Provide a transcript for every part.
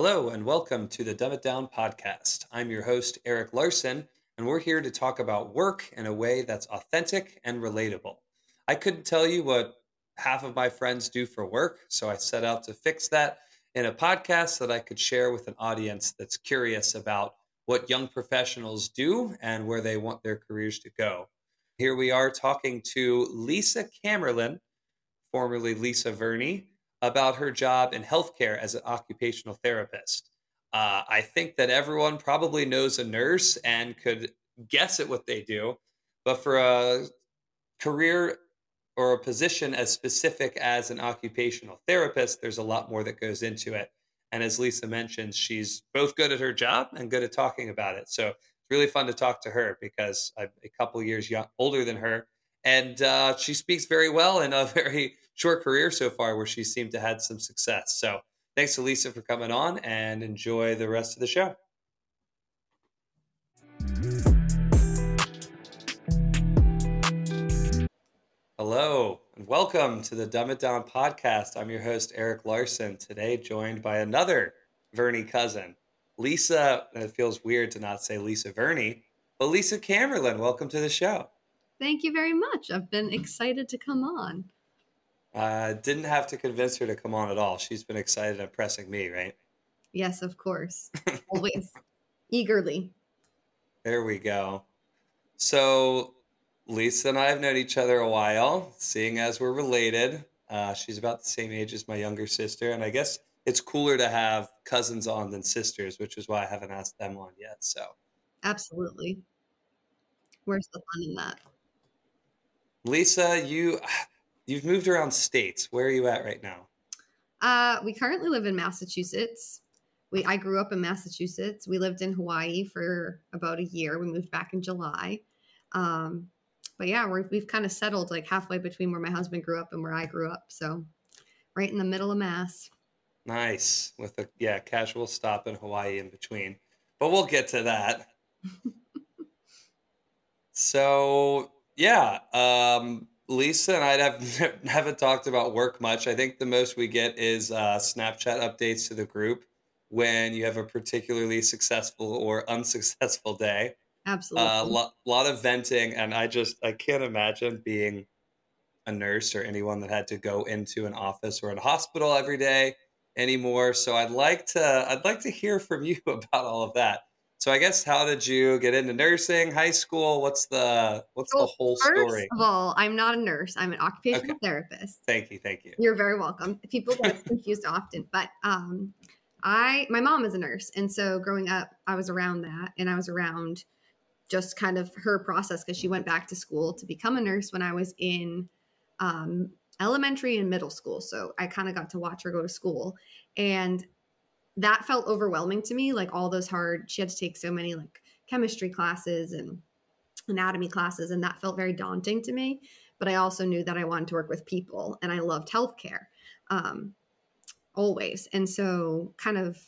Hello, and welcome to the Dumb It Down podcast. I'm your host, Eric Larson, and we're here to talk about work in a way that's authentic and relatable. I couldn't tell you what half of my friends do for work, so I set out to fix that in a podcast that I could share with an audience that's curious about what young professionals do and where they want their careers to go. Here we are talking to Lisa Camerlin, formerly Lisa Verney, about her job in healthcare as an occupational therapist. Uh, I think that everyone probably knows a nurse and could guess at what they do, but for a career or a position as specific as an occupational therapist, there's a lot more that goes into it. And as Lisa mentioned, she's both good at her job and good at talking about it. So it's really fun to talk to her because I'm a couple years young, older than her. And uh, she speaks very well in a very short career so far where she seemed to had some success. So thanks to Lisa for coming on and enjoy the rest of the show. Hello and welcome to the Dumb It Down podcast. I'm your host, Eric Larson, today joined by another Vernie cousin, Lisa. It feels weird to not say Lisa Vernie, but Lisa Camerlin. Welcome to the show. Thank you very much. I've been excited to come on. Uh, didn't have to convince her to come on at all. She's been excited and pressing me, right? Yes, of course. Always eagerly. There we go. So, Lisa and I have known each other a while, seeing as we're related. Uh, she's about the same age as my younger sister. And I guess it's cooler to have cousins on than sisters, which is why I haven't asked them on yet. So, absolutely. Where's the fun in that? Lisa, you You've moved around states. Where are you at right now? Uh, we currently live in Massachusetts. We I grew up in Massachusetts. We lived in Hawaii for about a year. We moved back in July. Um, but yeah, we have kind of settled like halfway between where my husband grew up and where I grew up. So right in the middle of Mass. Nice. With a yeah, casual stop in Hawaii in between. But we'll get to that. so yeah, um, Lisa and I have haven't talked about work much. I think the most we get is uh, Snapchat updates to the group when you have a particularly successful or unsuccessful day. Absolutely, a uh, lo- lot of venting, and I just I can't imagine being a nurse or anyone that had to go into an office or a hospital every day anymore. So I'd like to I'd like to hear from you about all of that. So I guess how did you get into nursing? High school? What's the what's the whole story? First of all, I'm not a nurse. I'm an occupational okay. therapist. Thank you, thank you. You're very welcome. People get confused often, but um, I my mom is a nurse, and so growing up, I was around that, and I was around just kind of her process because she went back to school to become a nurse when I was in um, elementary and middle school. So I kind of got to watch her go to school, and that felt overwhelming to me like all those hard she had to take so many like chemistry classes and anatomy classes and that felt very daunting to me but i also knew that i wanted to work with people and i loved healthcare um, always. And so kind of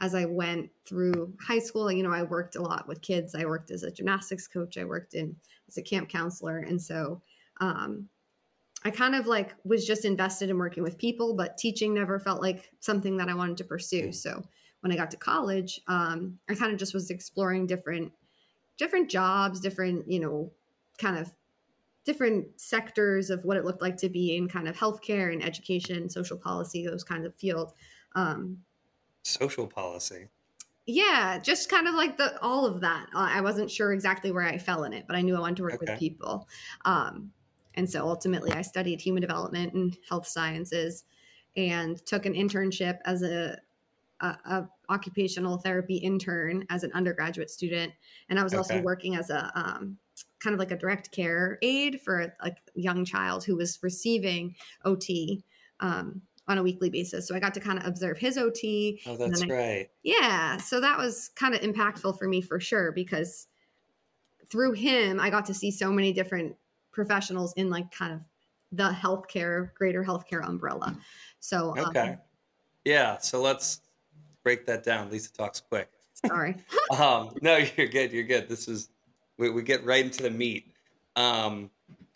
as i went through high school you know i worked a lot with kids. I worked as a gymnastics coach. I worked in as a camp counselor. And so um, I kind of like was just invested in working with people, but teaching never felt like something that I wanted to pursue. So when I got to college, um, I kind of just was exploring different different jobs, different you know, kind of different sectors of what it looked like to be in kind of healthcare and education, social policy, those kinds of fields. Um, social policy. Yeah, just kind of like the all of that. Uh, I wasn't sure exactly where I fell in it, but I knew I wanted to work okay. with people. Um, and so ultimately, I studied human development and health sciences and took an internship as a, a, a occupational therapy intern as an undergraduate student. And I was okay. also working as a um, kind of like a direct care aide for a, a young child who was receiving OT. Um, on a weekly basis. So I got to kind of observe his OT. Oh, that's right. Yeah. So that was kind of impactful for me for sure because through him, I got to see so many different professionals in like kind of the healthcare, greater healthcare umbrella. So, um, okay. Um, yeah. So let's break that down. Lisa talks quick. Sorry. um, no, you're good. You're good. This is, we, we get right into the meat. Um,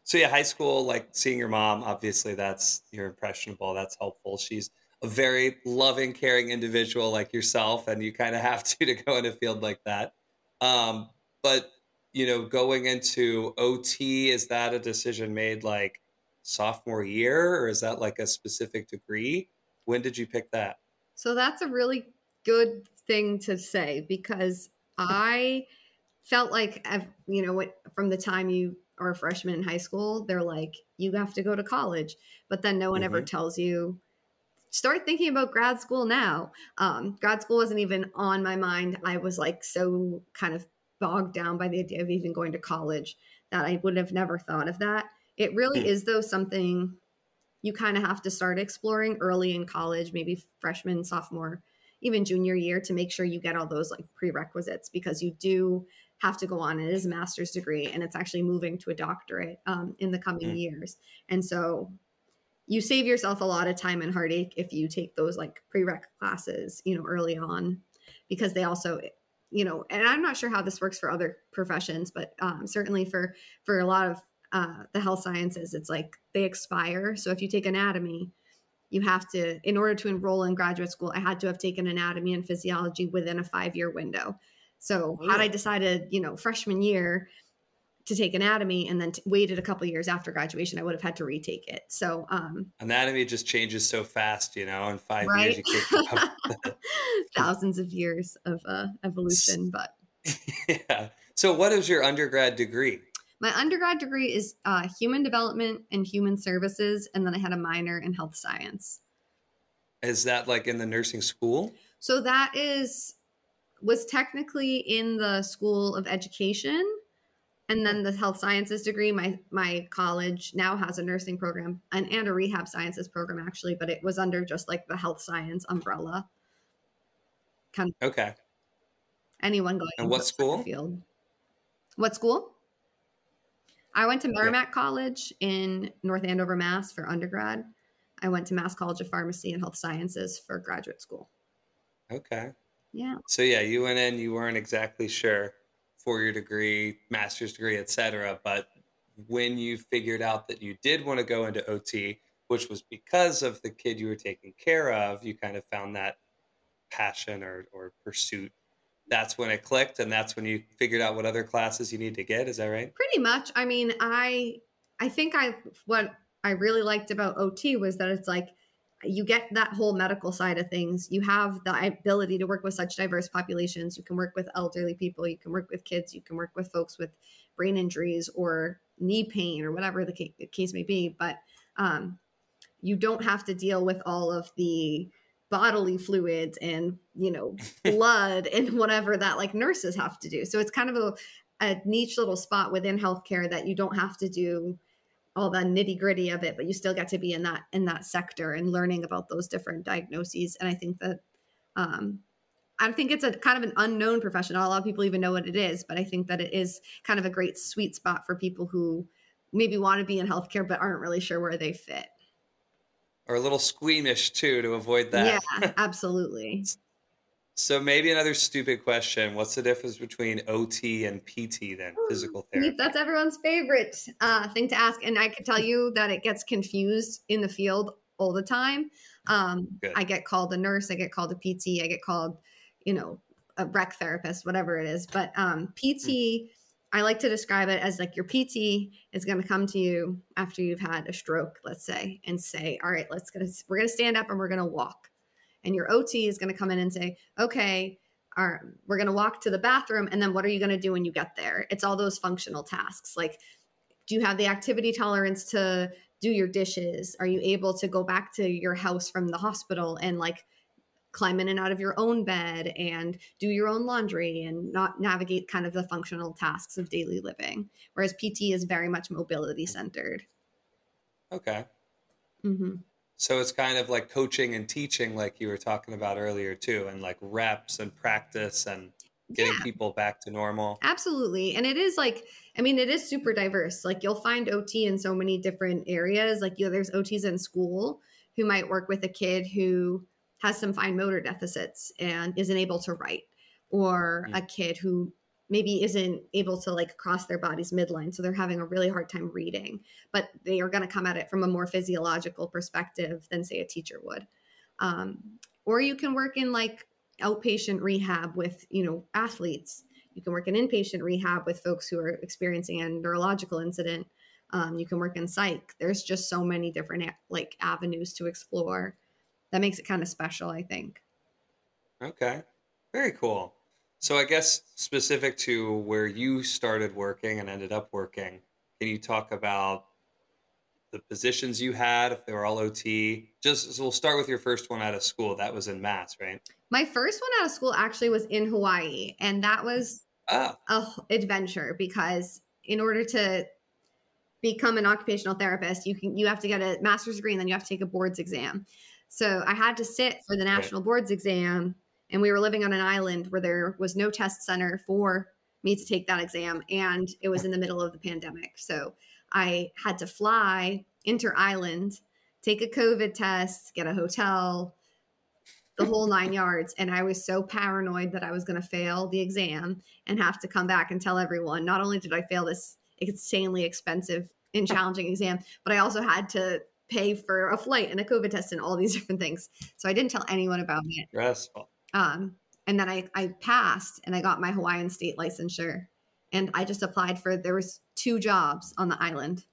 so yeah, high school, like seeing your mom, obviously that's, you're impressionable. That's helpful. She's a very loving, caring individual like yourself, and you kind of have to to go in a field like that. Um, but you know, going into OT, is that a decision made like sophomore year, or is that like a specific degree? When did you pick that? So that's a really good thing to say because I felt like, I you know, from the time you are a freshman in high school, they're like, you have to go to college. But then no one mm-hmm. ever tells you, start thinking about grad school now. Um, grad school wasn't even on my mind. I was like so kind of bogged down by the idea of even going to college that I would have never thought of that. It really mm. is, though, something you kind of have to start exploring early in college, maybe freshman, sophomore, even junior year, to make sure you get all those like prerequisites because you do have to go on. It is a master's degree and it's actually moving to a doctorate um, in the coming mm. years. And so you save yourself a lot of time and heartache if you take those like prereq classes, you know, early on, because they also, you know, and I'm not sure how this works for other professions, but um, certainly for for a lot of uh, the health sciences, it's like they expire. So if you take anatomy, you have to, in order to enroll in graduate school, I had to have taken anatomy and physiology within a five year window. So had I decided, you know, freshman year to take anatomy and then t- waited a couple years after graduation, I would have had to retake it. So um, anatomy just changes so fast, you know. In five right? years, thousands of years of uh, evolution. But yeah. So, what is your undergrad degree? My undergrad degree is uh, human development and human services, and then I had a minor in health science. Is that like in the nursing school? So that is was technically in the school of education and then the health sciences degree my my college now has a nursing program and, and a rehab sciences program actually but it was under just like the health science umbrella. Kind of okay. anyone going and what school? field. What school? I went to merrimack yeah. college in north andover mass for undergrad. I went to mass college of pharmacy and health sciences for graduate school. Okay. Yeah. So yeah you went in you weren't exactly sure four-year degree, master's degree, etc. But when you figured out that you did want to go into OT, which was because of the kid you were taking care of, you kind of found that passion or, or pursuit. That's when it clicked, and that's when you figured out what other classes you need to get. Is that right? Pretty much. I mean, I I think I what I really liked about OT was that it's like you get that whole medical side of things. You have the ability to work with such diverse populations. You can work with elderly people, you can work with kids, you can work with folks with brain injuries or knee pain or whatever the case may be. But um, you don't have to deal with all of the bodily fluids and you know blood and whatever that like nurses have to do. So it's kind of a, a niche little spot within healthcare that you don't have to do all the nitty gritty of it, but you still get to be in that in that sector and learning about those different diagnoses. And I think that um, I think it's a kind of an unknown profession. Not a lot of people even know what it is, but I think that it is kind of a great sweet spot for people who maybe want to be in healthcare but aren't really sure where they fit. Or a little squeamish too to avoid that. Yeah, absolutely. So maybe another stupid question. What's the difference between OT and PT then, physical therapy? That's everyone's favorite uh, thing to ask. And I can tell you that it gets confused in the field all the time. Um, I get called a nurse, I get called a PT, I get called, you know, a rec therapist, whatever it is. But um, PT, mm. I like to describe it as like your PT is going to come to you after you've had a stroke, let's say, and say, all right, let's get we're going to stand up and we're going to walk and your OT is going to come in and say, okay, our, we're going to walk to the bathroom. And then what are you going to do when you get there? It's all those functional tasks. Like, do you have the activity tolerance to do your dishes? Are you able to go back to your house from the hospital and like climb in and out of your own bed and do your own laundry and not navigate kind of the functional tasks of daily living? Whereas PT is very much mobility centered. Okay. Mm-hmm. So it's kind of like coaching and teaching, like you were talking about earlier, too, and like reps and practice and getting yeah. people back to normal. Absolutely. And it is like, I mean, it is super diverse. Like you'll find OT in so many different areas. Like, you know, there's OTs in school who might work with a kid who has some fine motor deficits and isn't able to write, or mm-hmm. a kid who maybe isn't able to like cross their body's midline so they're having a really hard time reading but they are going to come at it from a more physiological perspective than say a teacher would Um, or you can work in like outpatient rehab with, you know, athletes. You can work in inpatient rehab with folks who are experiencing a neurological incident. Um, you can work in psych. There's just so many different like avenues to explore. That makes it kind of special, I think. Okay, very cool. So I guess specific to where you started working and ended up working, can you talk about the positions you had, if they were all OT? Just so we'll start with your first one out of school. That was in Mass, right? My first one out of school actually was in Hawaii, and that was ah. a adventure because in order to become an occupational therapist, you can you have to get a master's degree and then you have to take a boards exam. So I had to sit for the national right. boards exam, and we were living on an island where there was no test center for me to take that exam, and it was in the middle of the pandemic. So I had to fly inter island, take a COVID test, get a hotel, the whole nine yards. And I was so paranoid that I was going to fail the exam and have to come back and tell everyone not only did I fail this insanely expensive and challenging exam, but I also had to pay for a flight and a COVID test and all these different things. So I didn't tell anyone about it. Stressful. Um, and then I, I passed and I got my Hawaiian state licensure. And I just applied for there was two jobs on the island,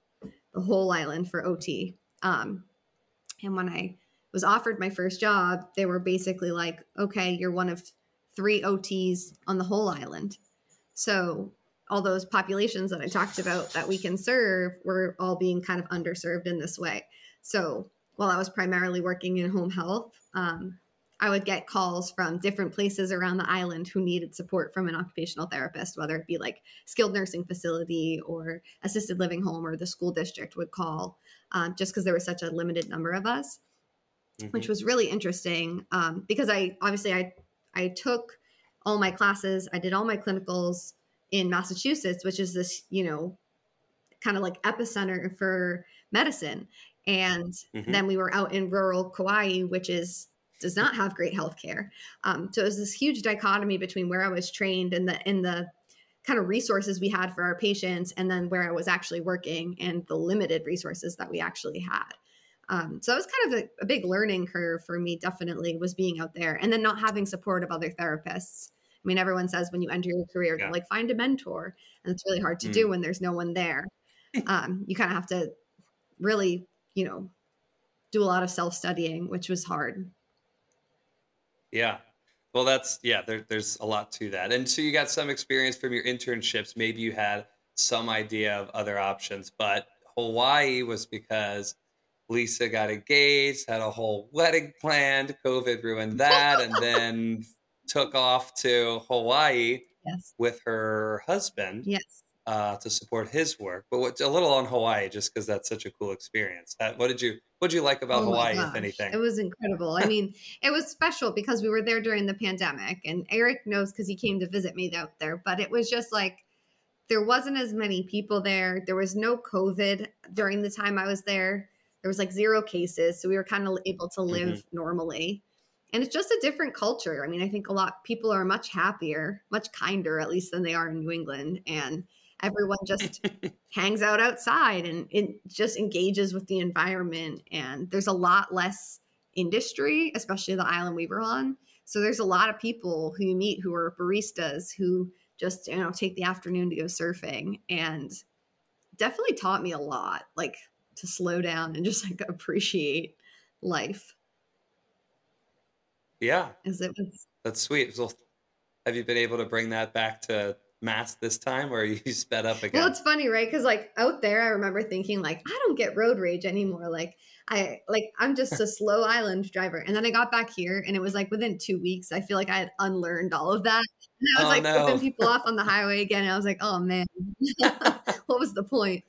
the whole island for OT. Um, and when I was offered my first job, they were basically like, okay, you're one of three OTs on the whole island. So all those populations that I talked about that we can serve were all being kind of underserved in this way. So while I was primarily working in home health, um, I would get calls from different places around the island who needed support from an occupational therapist, whether it be like skilled nursing facility or assisted living home or the school district would call, um, just because there was such a limited number of us, mm-hmm. which was really interesting um, because I obviously I I took all my classes, I did all my clinicals in Massachusetts, which is this you know kind of like epicenter for medicine, and mm-hmm. then we were out in rural Kauai, which is does not have great health care. Um, so it was this huge dichotomy between where I was trained and the and the kind of resources we had for our patients, and then where I was actually working and the limited resources that we actually had. Um, so it was kind of a, a, big learning curve for me. Definitely was being out there, and then not having support of other therapists. I mean, everyone says when you enter your career, yeah. like find a mentor, and it's really hard to mm. do when there's no one there. um, you kind of have to really, you know, do a lot of self studying, which was hard. Yeah. Well, that's yeah. There, there's a lot to that, and so you got some experience from your internships. Maybe you had some idea of other options, but Hawaii was because Lisa got engaged, had a whole wedding planned. COVID ruined that, and then took off to Hawaii yes. with her husband. Yes uh, to support his work. But what, a little on Hawaii, just because that's such a cool experience. Uh, what did you What did you like about oh Hawaii, if anything? It was incredible. I mean, it was special because we were there during the pandemic, and Eric knows because he came to visit me out there. But it was just like there wasn't as many people there. There was no COVID during the time I was there. There was like zero cases, so we were kind of able to live mm-hmm. normally. And it's just a different culture. I mean, I think a lot people are much happier, much kinder, at least than they are in New England, and everyone just hangs out outside and it just engages with the environment. And there's a lot less industry especially the island we were on so there's a lot of people who you meet who are baristas who just you know take the afternoon to go surfing and definitely taught me a lot like to slow down and just like appreciate life. Yeah. As it was that's sweet. So have you been able to bring that back to mass this time or you sped up again? Well, it's funny, right? Because like out there, I remember thinking like, I don't get road rage anymore. Like I like I'm just a slow island driver. And then I got back here and it was like within two weeks, I feel like I had unlearned all of that. And I was oh, like no. flipping people off on the highway again. And I was like, oh man, what was the point?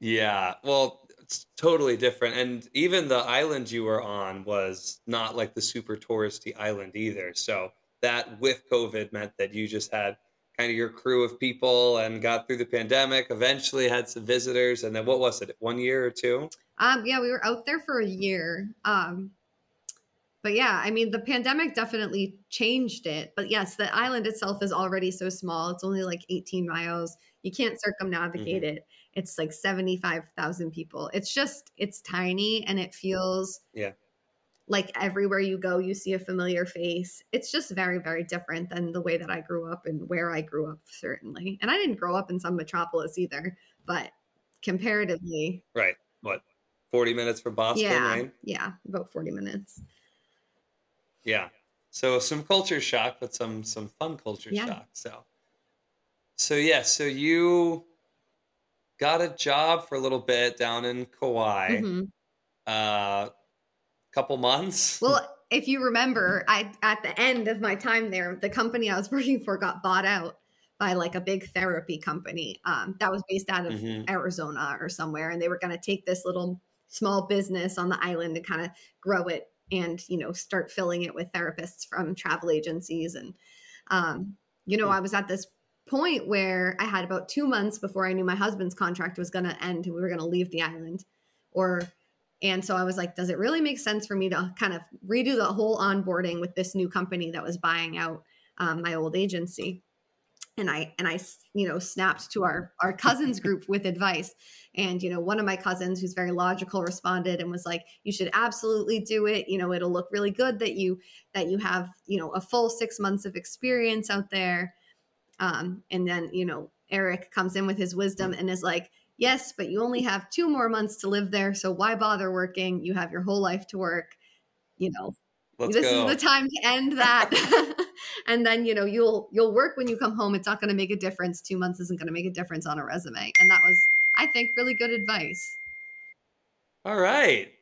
Yeah. Well, it's totally different. And even the island you were on was not like the super touristy island either. So that with COVID meant that you just had kind of your crew of people and got through the pandemic, eventually had some visitors. And then what was it, one year or two? Um, yeah, we were out there for a year. Um, but yeah, I mean, the pandemic definitely changed it. But yes, the island itself is already so small. It's only like 18 miles. You can't circumnavigate mm-hmm. it. It's like 75,000 people. It's just, it's tiny and it feels yeah like everywhere you go you see a familiar face. It's just very very different than the way that i grew up and where i grew up certainly. And i didn't grow up in some metropolis either but comparatively right. What 40 minutes from boston yeah right? yeah about 40 minutes. Yeah. So some culture shock but some some fun culture Yeah. shock so. So yeah so you got a job for a little bit down in kauai Mhm. uh couple months well if you remember i at the end of my time there the company i was working for got bought out by like a big therapy company um, that was based out of Mhm. Arizona or somewhere, and they were going to take this little small business on the island and kind of grow it and you know start filling it with therapists from travel agencies and um, you know Hmm. I was at this point where I had about two months before I knew my husband's contract was going to end and we were going to leave the island, or and so I was like, does it really make sense for me to kind of redo the whole onboarding with this new company that was buying out um, my old agency? and I and I you know snapped to our our cousins group with advice. And you know one of my cousins who's very logical responded and was like you should absolutely do it. You know it'll look really good that you that you have you know a full 6 months of experience out there. Um and then you know Eric comes in with his wisdom and is like yes but you only have 2 more months to live there so why bother working? You have your whole life to work you know. Let's this go. is the time to end that. And then you know you'll you'll work when you come home. It's not going to make a difference. Two months isn't going to make a difference on a resume. And that was i think really good advice. All right.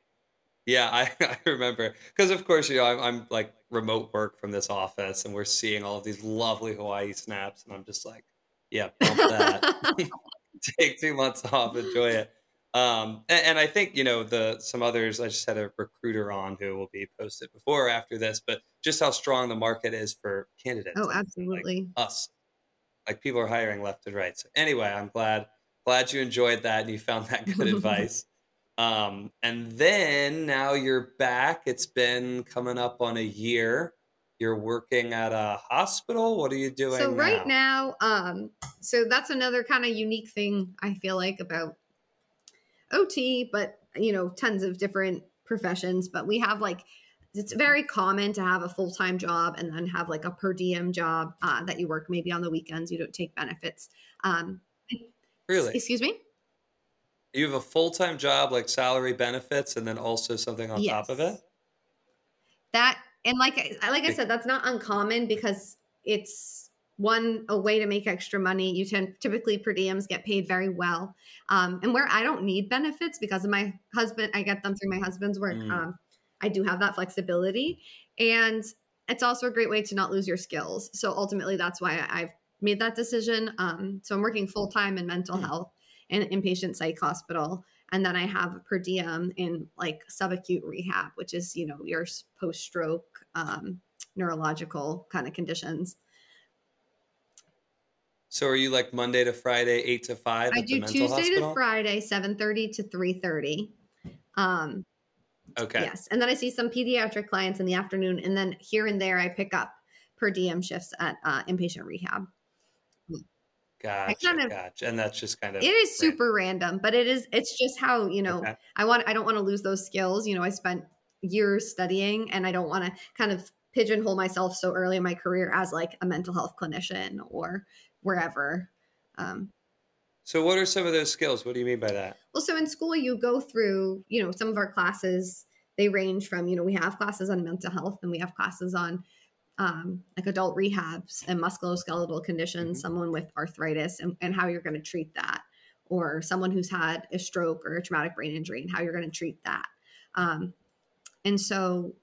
Yeah, I, I remember. Because of course you know I'm, I'm like remote work from this office and we're seeing all of these lovely Hawaii snaps and I'm just like, yeah, bump that. Take two months off, enjoy it. Um, and, and I think you know the some others. I just had a recruiter on who will be posted before or after this, but just how strong the market is for candidates. oh like absolutely us, like people are hiring left and right. So anyway, I'm glad glad you enjoyed that and you found that good advice. Um, and then now you're back. It's been coming up on a year. You're working at a hospital. What are you doing? so right now um so that's another kind of unique thing i feel like about ot but you know tons of different professions but we have like it's very common to have a full-time job and then have like a per diem job uh, that you work maybe on the weekends you don't take benefits um really, excuse me you have a full time job, like salary benefits, and then also something on top of it. That and like I- like I said, that's not uncommon because it's one a way to make extra money. You tend typically per diems get paid very well, um, and where I don't need benefits because of my husband, I get them through my husband's work. Mm. Um, I do have that flexibility, and it's also a great way to not lose your skills. So ultimately, that's why I've made that decision. Um, so I'm working full time in mental Mm. health and inpatient psych hospital and then I have per diem in like subacute rehab, which is you know your post stroke um, neurological kind of conditions. So are you like Monday to Friday, eight to five I do Tuesday hospital? to Friday, seven thirty to three thirty. Um, Okay. Yes, and then I see some pediatric clients in the afternoon, and then here and there I pick up per diem shifts at uh, inpatient rehab. Gotcha. kind of- gotcha. And that's just kind of It is super random, but it is it's just how you know Okay. I want I don't want to lose those skills. You know, I spent years studying and I don't want to kind of pigeonhole myself so early in my career as like a mental health clinician or wherever. Um, So what are some of those skills? What do you mean by that? well, so in school you go through, you know, some of our classes they range from, you know, we have classes on mental health and we have classes on um, like adult rehabs and musculoskeletal conditions, Mhm. someone with arthritis and, and how you're going to treat that, or someone who's had a stroke or a traumatic brain injury and how you're going to treat that. Um, and so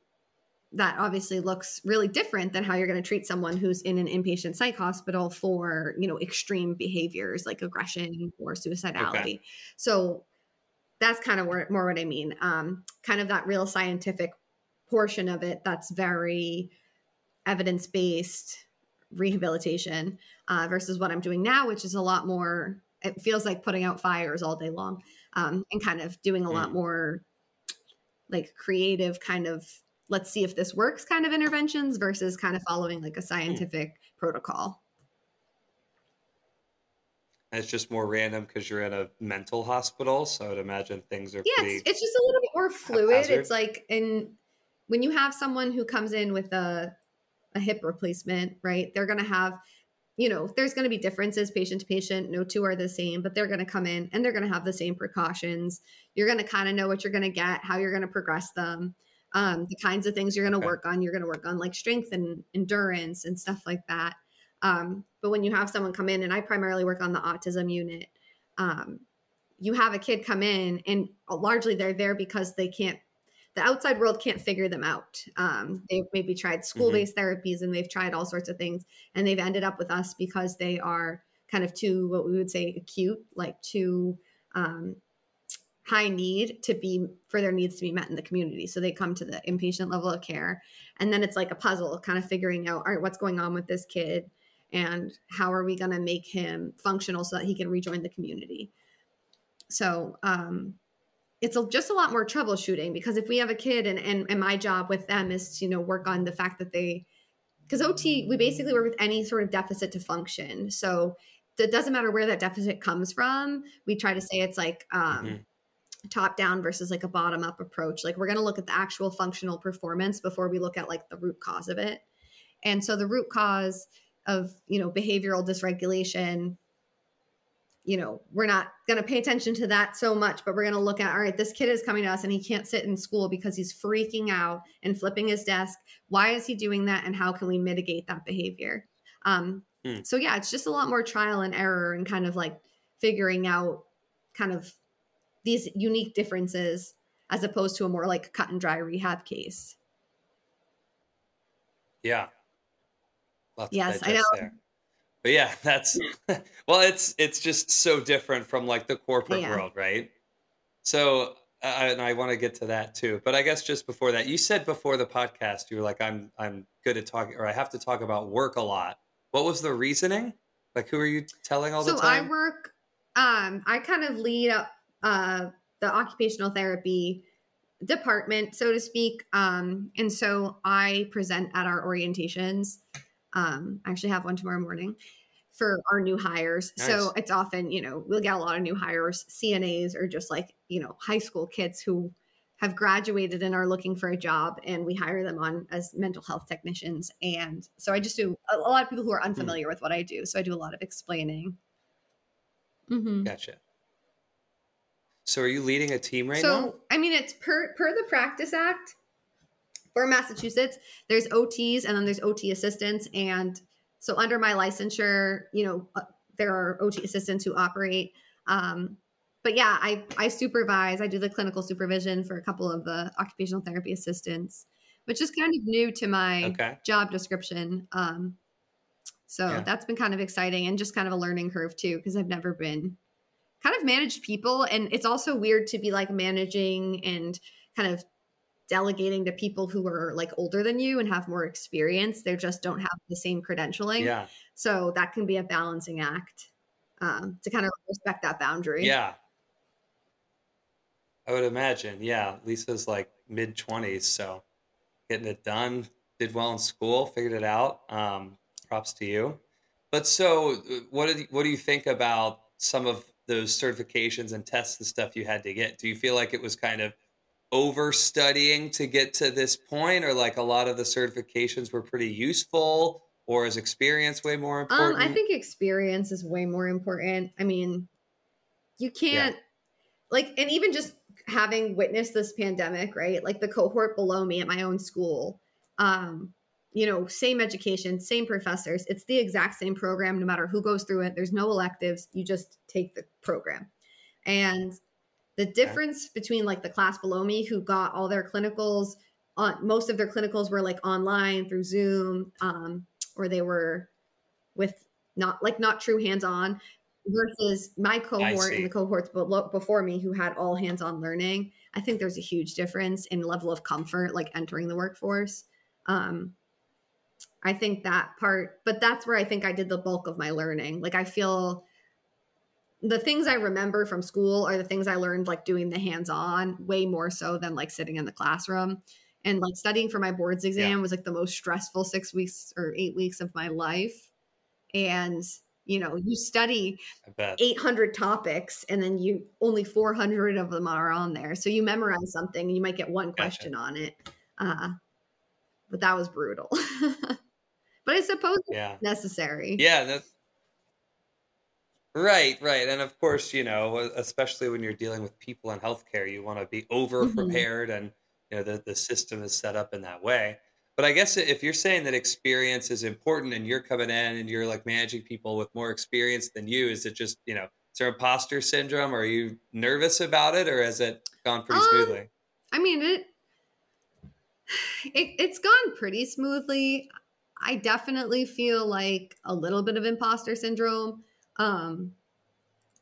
that obviously looks really different than how you're going to treat someone who's in an inpatient psych hospital for you know extreme behaviors like aggression or suicidality. So that's kind of where, more what i mean. Um, kind of that real scientific portion of it that's very evidence-based rehabilitation uh, versus what i'm doing now which is a lot more it feels like putting out fires all day long um, and kind of doing a lot more like creative kind of let's see if this works kind of interventions versus kind of following like a hmm. scientific protocol. And it's just more random because you're in a mental hospital. So I'd imagine things are Yeah, it's, it's just a little bit more fluid. haphazard. It's like in when you have someone who comes in with a a hip replacement, right? They're going to have you know, there's going to be differences patient to patient. No two are the same, but they're going to come in and they're going to have the same precautions. You're going to kind of know what you're going to get, how you're going to progress them, um, the kinds of things you're going to okay. work on. You're going to work on like strength and endurance and stuff like that. Um, but when you have someone come in, and I primarily work on the autism unit, um, you have a kid come in and largely they're there because they can't the outside world can't figure them out. Um, they've maybe tried school based mm-hmm. therapies and they've tried all sorts of things, and they've ended up with us because they are kind of too what we would say acute, like too um, high need to be for their needs to be met in the community. So they come to the inpatient level of care, and then it's like a puzzle, kind of figuring out, all right, what's going on with this kid, and how are we going to make him functional so that he can rejoin the community. So um, it's a, just a lot more troubleshooting because if we have a kid and, and and my job with them is to you know work on the fact that they because ot we basically work with any sort of deficit to function. So it doesn't matter where that deficit comes from. We try to say it's like um, mm-hmm. top down versus like a bottom up approach. Like we're going to look at the actual functional performance before we look at like the root cause of it. And so the root cause of you know behavioral dysregulation you know, we're not going to pay attention to that so much, but we're going to look at, all right, this kid is coming to us and he can't sit in school because he's freaking out and flipping his desk. Why is he doing that? And how can we mitigate that behavior? Um, hmm. So, yeah, it's just a lot more trial and error and kind of like figuring out kind of these unique differences as opposed to a more like cut and dry rehab case. Yeah. Lots yes, I know. There but yeah that's well it's it's just so different from like the corporate yeah. world right? So uh, and i want to get to that too but i guess just before that you said before the podcast you were like i'm i'm good at talking or i have to talk about work a lot. What was the reasoning? Like who are you telling all so the time so i work um i kind of lead up uh the occupational therapy department so to speak um and so i present at our orientations um, I actually have one tomorrow morning for our new hires. Nice. So it's often, you know, we'll get a lot of new hires, CNAs or just like, you know, high school kids who have graduated and are looking for a job and we hire them on as mental health technicians. And so I just do a, a lot of people who are hmm. unfamiliar mm. with what I do. So I do a lot of explaining. Mm-hmm. Gotcha. So are you leading a team right so, now? So I mean, it's per per the Practice Act for Massachusetts, there's OTs and then there's OT assistants. And so under my licensure, you know, uh, there are OT assistants who operate. Um, but yeah, I, I supervise, I do the clinical supervision for a couple of the occupational therapy assistants, which is kind of new to my okay. job description. Um, so yeah. that's been kind of exciting and just kind of a learning curve too, because I've never been kind of managed people. And it's also weird to be like managing and kind of delegating to people who are like older than you and have more experience. They just don't have the same credentialing. Yeah. So that can be a balancing act um, to kind of respect that boundary. Yeah. I would imagine. Yeah. Lisa's like mid 20s. So getting it done, did well in school, figured it out. Um, props to you. But so, uh, what you, what do you think about some of those certifications and tests and stuff you had to get? Do you feel like it was kind of over studying to get to this point or like a lot of the certifications were pretty useful or is experience way more important um, i think experience is way more important. I mean you can't yeah. like and even just having witnessed this pandemic right like the cohort below me at my own school um you know same education same professors it's the exact same program no matter who goes through it. There's no electives. You just take the program. And the difference between like the class below me who got all their clinicals on most of their clinicals were like online through Zoom, um, or they were with not like not true hands on versus my cohort and the cohorts below, before me who had all hands on learning. I think there's a huge difference in level of comfort like entering the workforce. Um, I think that part, but that's where I think I did the bulk of my learning. Like I feel the things I remember from school are the things I learned like doing the hands on way more so than like sitting in the classroom. And like studying for my boards exam yeah. was like the most stressful six weeks or eight weeks of my life. And you know, you study 800 topics and then you only 400 of them are on there. So you memorize something and you might get one question gotcha. on it. Uh, but that was brutal. but I suppose yeah. necessary. Yeah, that's right, right. And of course, you know, especially when you're dealing with people in healthcare, you want to be over prepared and you know the, the system is set up in that way. But I guess if you're saying that experience is important and you're coming in and you're like managing people with more experience than you, is it just, you know, is there imposter syndrome? Are you nervous about it or has it gone pretty Um, smoothly? I mean it, it it's gone pretty smoothly. I definitely feel like a little bit of imposter syndrome. Um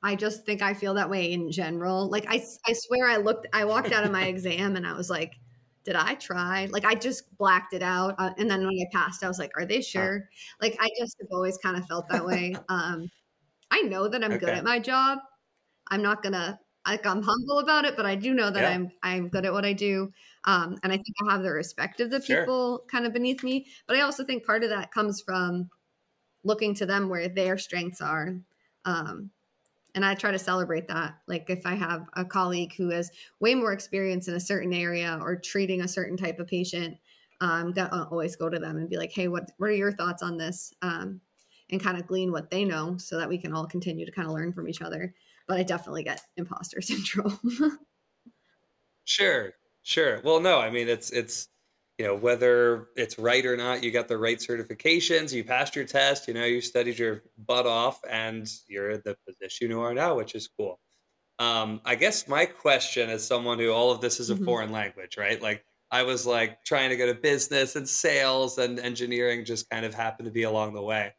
I just think I feel that way in general. Like I I swear I looked I walked out of my exam and I was like did I try? Like I just blacked it out uh, and then when I passed I was like are they sure? Like I just have always kind of felt that way. Um I know that I'm good at my job. I'm not to like I'm humble about it, but I do know that Yeah. I'm I'm good at what I do. Um, and I think I have the respect of the Sure. people kind of beneath me. But I also think part of that comes from looking to them where their strengths are. Um, and I try to celebrate that. Like if I have a colleague who has way more experience in a certain area or treating a certain type of patient, um, I'll always go to them and be like, "Hey, what what are your thoughts on this?" Um, and kind of glean what they know so that we can all continue to kind of learn from each other. But I definitely get imposter syndrome. Sure, sure. Well, no, I mean it's it's you know whether it's right or not, you got the right certifications, you passed your test, you know, you studied your butt off, and you're in the position you are now, which is cool. Um, I guess my question as someone who all of this is a Mhm. foreign language, right? Like I was like trying to go to business and sales and engineering just kind of happened to be along the way.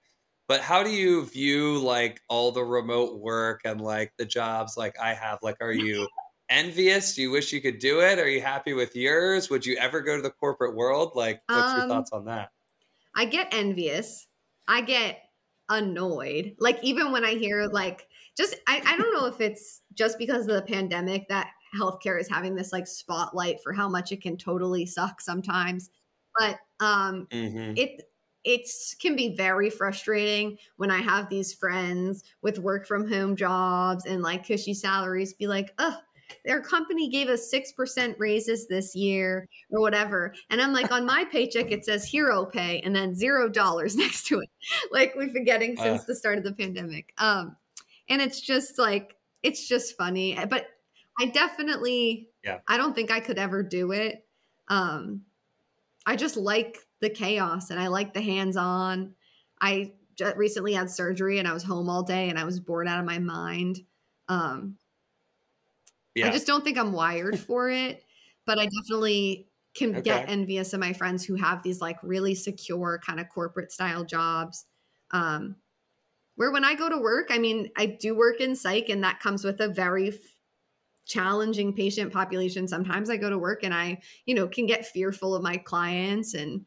But how do you view like all the remote work and like the jobs like I have? Like, are you envious? Do you wish you could do it? Are you happy with yours? Would you ever go to the corporate world? Like, what's your Um, thoughts on that? I get envious. I get annoyed. Like even when I hear like just I, I don't know if it's just because of the pandemic that healthcare is having this like spotlight for how much it can totally suck sometimes. But um hmm it it's can be very frustrating when I have these friends with work from home jobs and like cushy salaries be like, oh, their company gave us 6% raises this year or whatever. And I'm like, on my paycheck, it says hero pay and then zero dollars next to it. Like we've been getting since Uh. the start of the pandemic. Um, and it's just like, it's just funny. But I definitely, Yeah. I don't think I could ever do it. Um, I just like the chaos and I like the hands on. I recently had surgery and I was home all day and I was bored out of my mind. Um, Yeah. I just don't think I'm wired for it, but I definitely can get envious of my friends who have these like really secure kind of corporate style jobs. Um, where when I go to work, I mean, I do work in psych and that comes with a very f- challenging patient population. Sometimes I go to work and I, you know, can get fearful of my clients and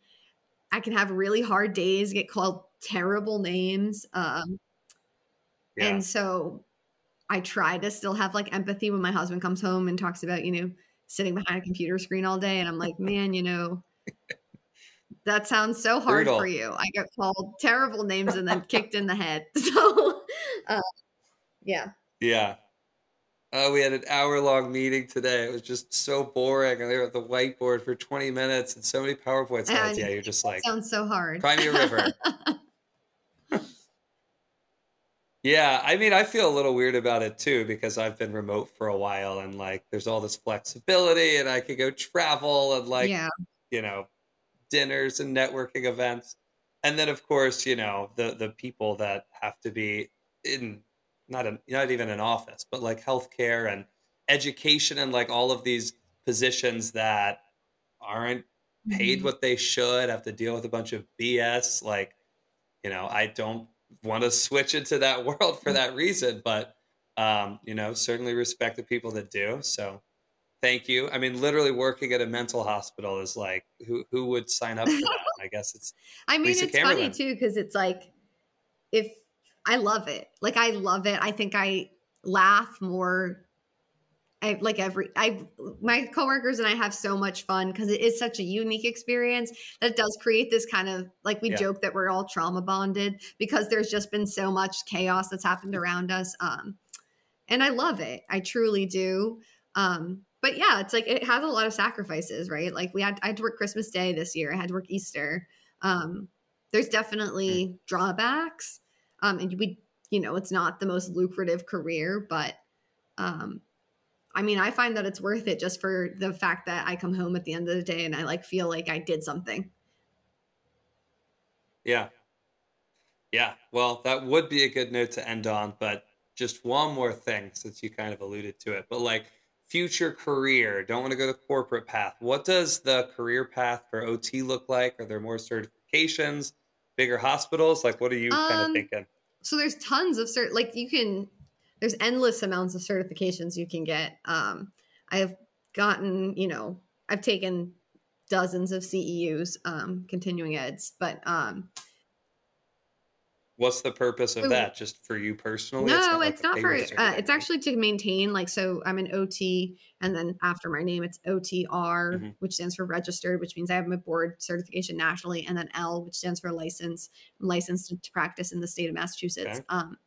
I can have really hard days, get called terrible names. Um, yeah. and so I try to still have like empathy when my husband comes home and talks about, you know, sitting behind a computer screen all day. And I'm like, man, you know, that sounds so hard Brutal. for you. I get called terrible names and then kicked in the head. So, uh, yeah. Yeah. Oh, we had an hour long meeting today. It was just so boring. And they were at the whiteboard for 20 minutes and so many PowerPoint slides. Yeah, you're just like, Sounds so hard. cry me a river. Yeah, I mean, I feel a little weird about it too because I've been remote for a while and like there's all this flexibility and I could go travel and like, yeah. you know, dinners and networking events. And then of course, you know, the the people that have to be in not a, not even an office, but like healthcare and education and like all of these positions that aren't paid Mhm. what they should, have to deal with a bunch of BS. Like, you know, I don't want to switch into that world for that reason, but um, you know, certainly respect the people that do. So thank you. I mean, literally working at a mental hospital is like who who would sign up for that? I guess it's I mean, Lisa it's funny too because it's like if I love it, like I love it. I think I laugh more. I like every I my coworkers and I have so much fun because it is such a unique experience that does create this kind of like we Yeah. joke that we're all trauma bonded because there's just been so much chaos that's happened around us. Um, and I love it. I truly do. Um, but yeah, it's like it has a lot of sacrifices, right? Like we had I had to work Christmas Day this year. I had to work Easter. Um, there's definitely mm. drawbacks. Um, and we, you know, it's not the most lucrative career, but um, I mean, I find that it's worth it just for the fact that I come home at the end of the day and I like feel like I did something. Yeah. Yeah. Well, that would be a good note to end on, but just one more thing since you kind of alluded to it. But like future career, don't want to go the corporate path. What does the career path for OT look like? Are there more certifications, bigger hospitals? Like what are you um, kind of thinking? So there's tons of cert like you can there's endless amounts of certifications you can get. Um, I've gotten, you know, I've taken dozens of CEUs, um, continuing eds, but um, What's the purpose of that? Just for you personally? No, it's not, it's not for. Uh, it's actually to maintain. Like, so I'm an OT, and then after my name, it's OTR, mm-hmm. which stands for registered, which means I have my board certification nationally, and then L, which stands for license. I'm licensed to practice in the state of Massachusetts. Okay. Um,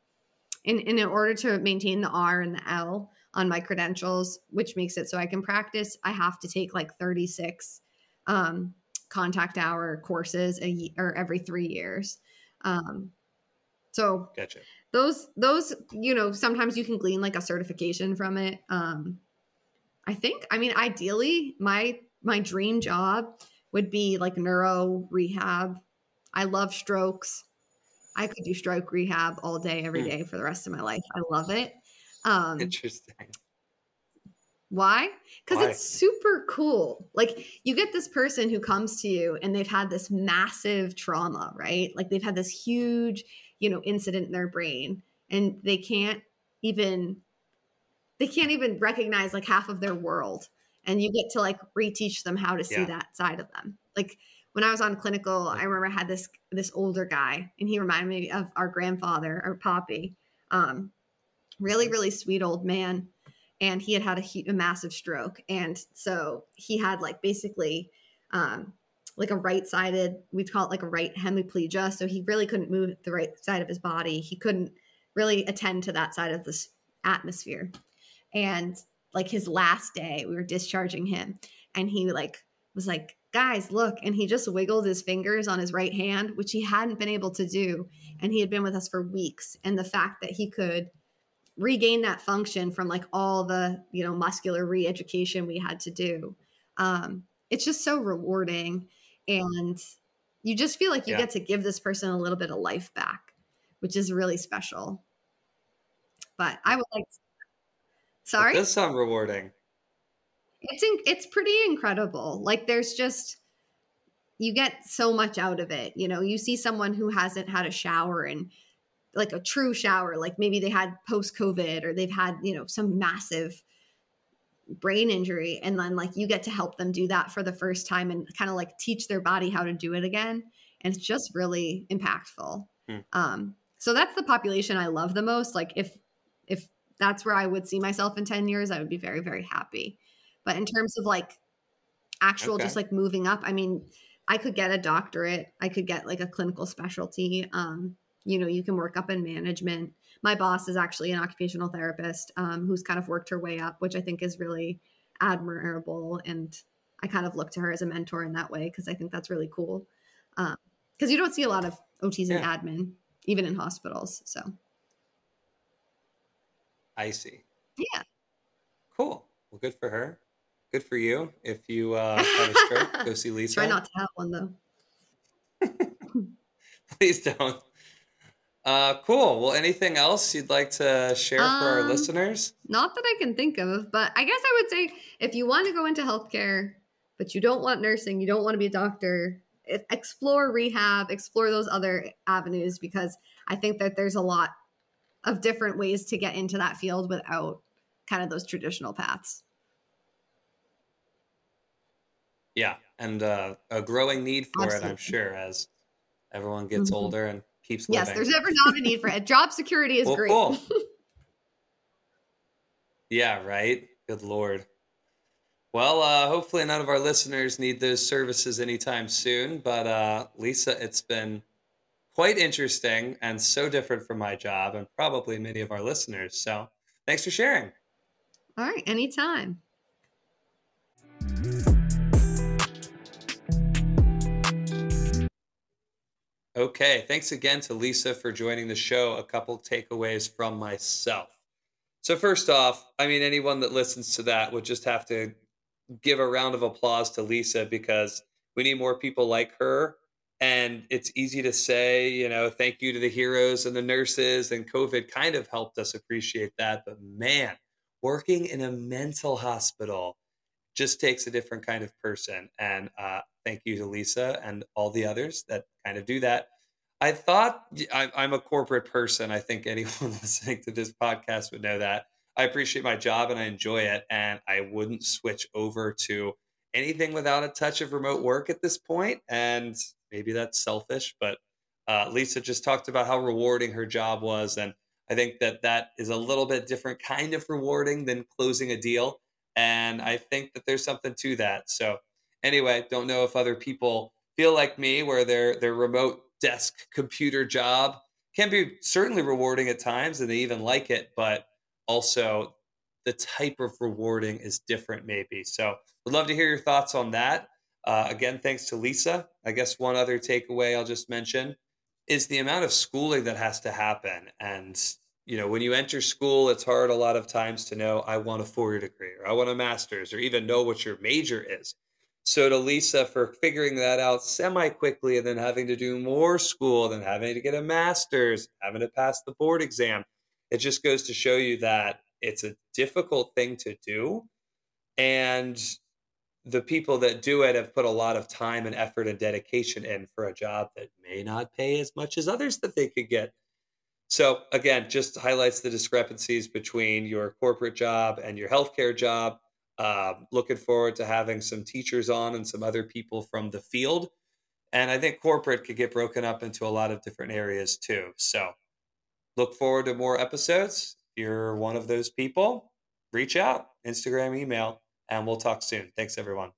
and, and in order to maintain the R and the L on my credentials, which makes it so I can practice, I have to take like 36 um, contact hour courses a year, or every three years. Um, so gotcha. those those you know sometimes you can glean like a certification from it. Um, I think I mean ideally my my dream job would be like neuro rehab. I love strokes. I could do stroke rehab all day, every hmm. for the rest of my life. I love it. Um, Interesting. Why? Because it's super cool. Like you get this person who comes to you and they've had this massive trauma, right? Like they've had this huge you know incident in their brain and they can't even they can't even recognize like half of their world and you get to like reteach them how to see yeah. that side of them like when i was on clinical i remember i had this this older guy and he reminded me of our grandfather our poppy um really really sweet old man and he had had a, a massive stroke and so he had like basically um like a right sided, we'd call it like a right hemiplegia. So he really couldn't move the right side of his body. He couldn't really attend to that side of this atmosphere. And like his last day, we were discharging him and he like was like, guys, look. And he just wiggled his fingers on his right hand, which he hadn't been able to do. And he had been with us for weeks. And the fact that he could regain that function from like all the, you know, muscular re education we had to do. Um, it's just so rewarding and you just feel like you yeah. get to give this person a little bit of life back which is really special but i would like to, sorry it does sound rewarding it's in, it's pretty incredible. Like there's just you get so much out of it you know? You see someone who hasn't had a shower and like a true shower like maybe they had post covid or they've had you know some massive brain injury and then like you get to help them do that for the first time and kind of like teach their body how to do it again and it's just really impactful. Hmm. um so that's the population i love the most. Like if if that's where i would see myself in 10 years i would be very very happy but in terms of like actual okay. just like moving up i mean i could get a doctorate i could get like a clinical specialty um you know you can work up in management my boss is actually an occupational therapist um, who's kind of worked her way up, which I think is really admirable. And I kind of look to her as a mentor in that way because I think that's really cool. Because um, you don't see a lot of OTs yeah. and admin, even in hospitals. So I see. Yeah. Cool. Well, good for her. Good for you. If you uh, have a stroke, go see Lisa. Try not to have one though. Please don't. Uh, cool. Well, anything else you'd like to share um, for our um, listeners? Not that I can think of, but I guess I would say if you want to go into healthcare, but you don't want nursing, you don't want to be a doctor, explore rehab, explore those other avenues because I think that there's a lot of different ways to get into that field without kind of those traditional paths. Yeah, and uh, a growing need for Absolutely. it, I'm sure, as everyone gets mm-hmm. older and keeps living. Yes, there's never not a need for it. Job security is well, great. Cool. yeah, right. Good lord. Well, uh, hopefully none of our listeners need those services anytime soon. But uh, Lisa, it's been quite interesting and so different from my job and probably many of our listeners. So thanks for sharing. All right, anytime. Okay, thanks again to Lisa for joining the show. A couple takeaways from myself. So, first off, I mean, anyone that listens to that would just have to give a round of applause to Lisa because we need more people like her. And it's easy to say, you know, thank you to the heroes and the nurses, and COVID kind of helped us appreciate that. But man, working in a mental hospital just takes a different kind of person. And uh, thank you to Lisa and all the others that kind of do that. I thought I'm a corporate person. I think anyone listening to this podcast would know that. I appreciate my job and I enjoy it. And I wouldn't switch over to anything without a touch of remote work at this point. And maybe that's selfish, but uh, Lisa just talked about how rewarding her job was. And I think that that is a little bit different kind of rewarding than closing a deal. And I think that there's something to that. So anyway, don't know if other people feel like me where their their remote desk computer job can be certainly rewarding at times and they even like it, but also the type of rewarding is different maybe. So would love to hear your thoughts on that. Uh, again, thanks to Lisa. I guess one other takeaway I'll just mention is the amount of schooling that has to happen. And, you know, when you enter school, it's hard a lot of times to know, I want a four year degree or I want a master's or even know what your major is. So to Lisa for figuring that out semi quickly and then having to do more school, then having to get a master's, having to pass the board exam, it just goes to show you that it's a difficult thing to do. And the people that do it have put a lot of time and effort and dedication in for a job that may not pay as much as others that they could get. So again, just highlights the discrepancies between your corporate job and your healthcare job um, looking forward to having some teachers on and some other people from the field. And I think corporate could get broken up into a lot of different areas too. So look forward to more episodes. If you're one of those people, reach out, Instagram, email, and we'll talk soon. Thanks, everyone.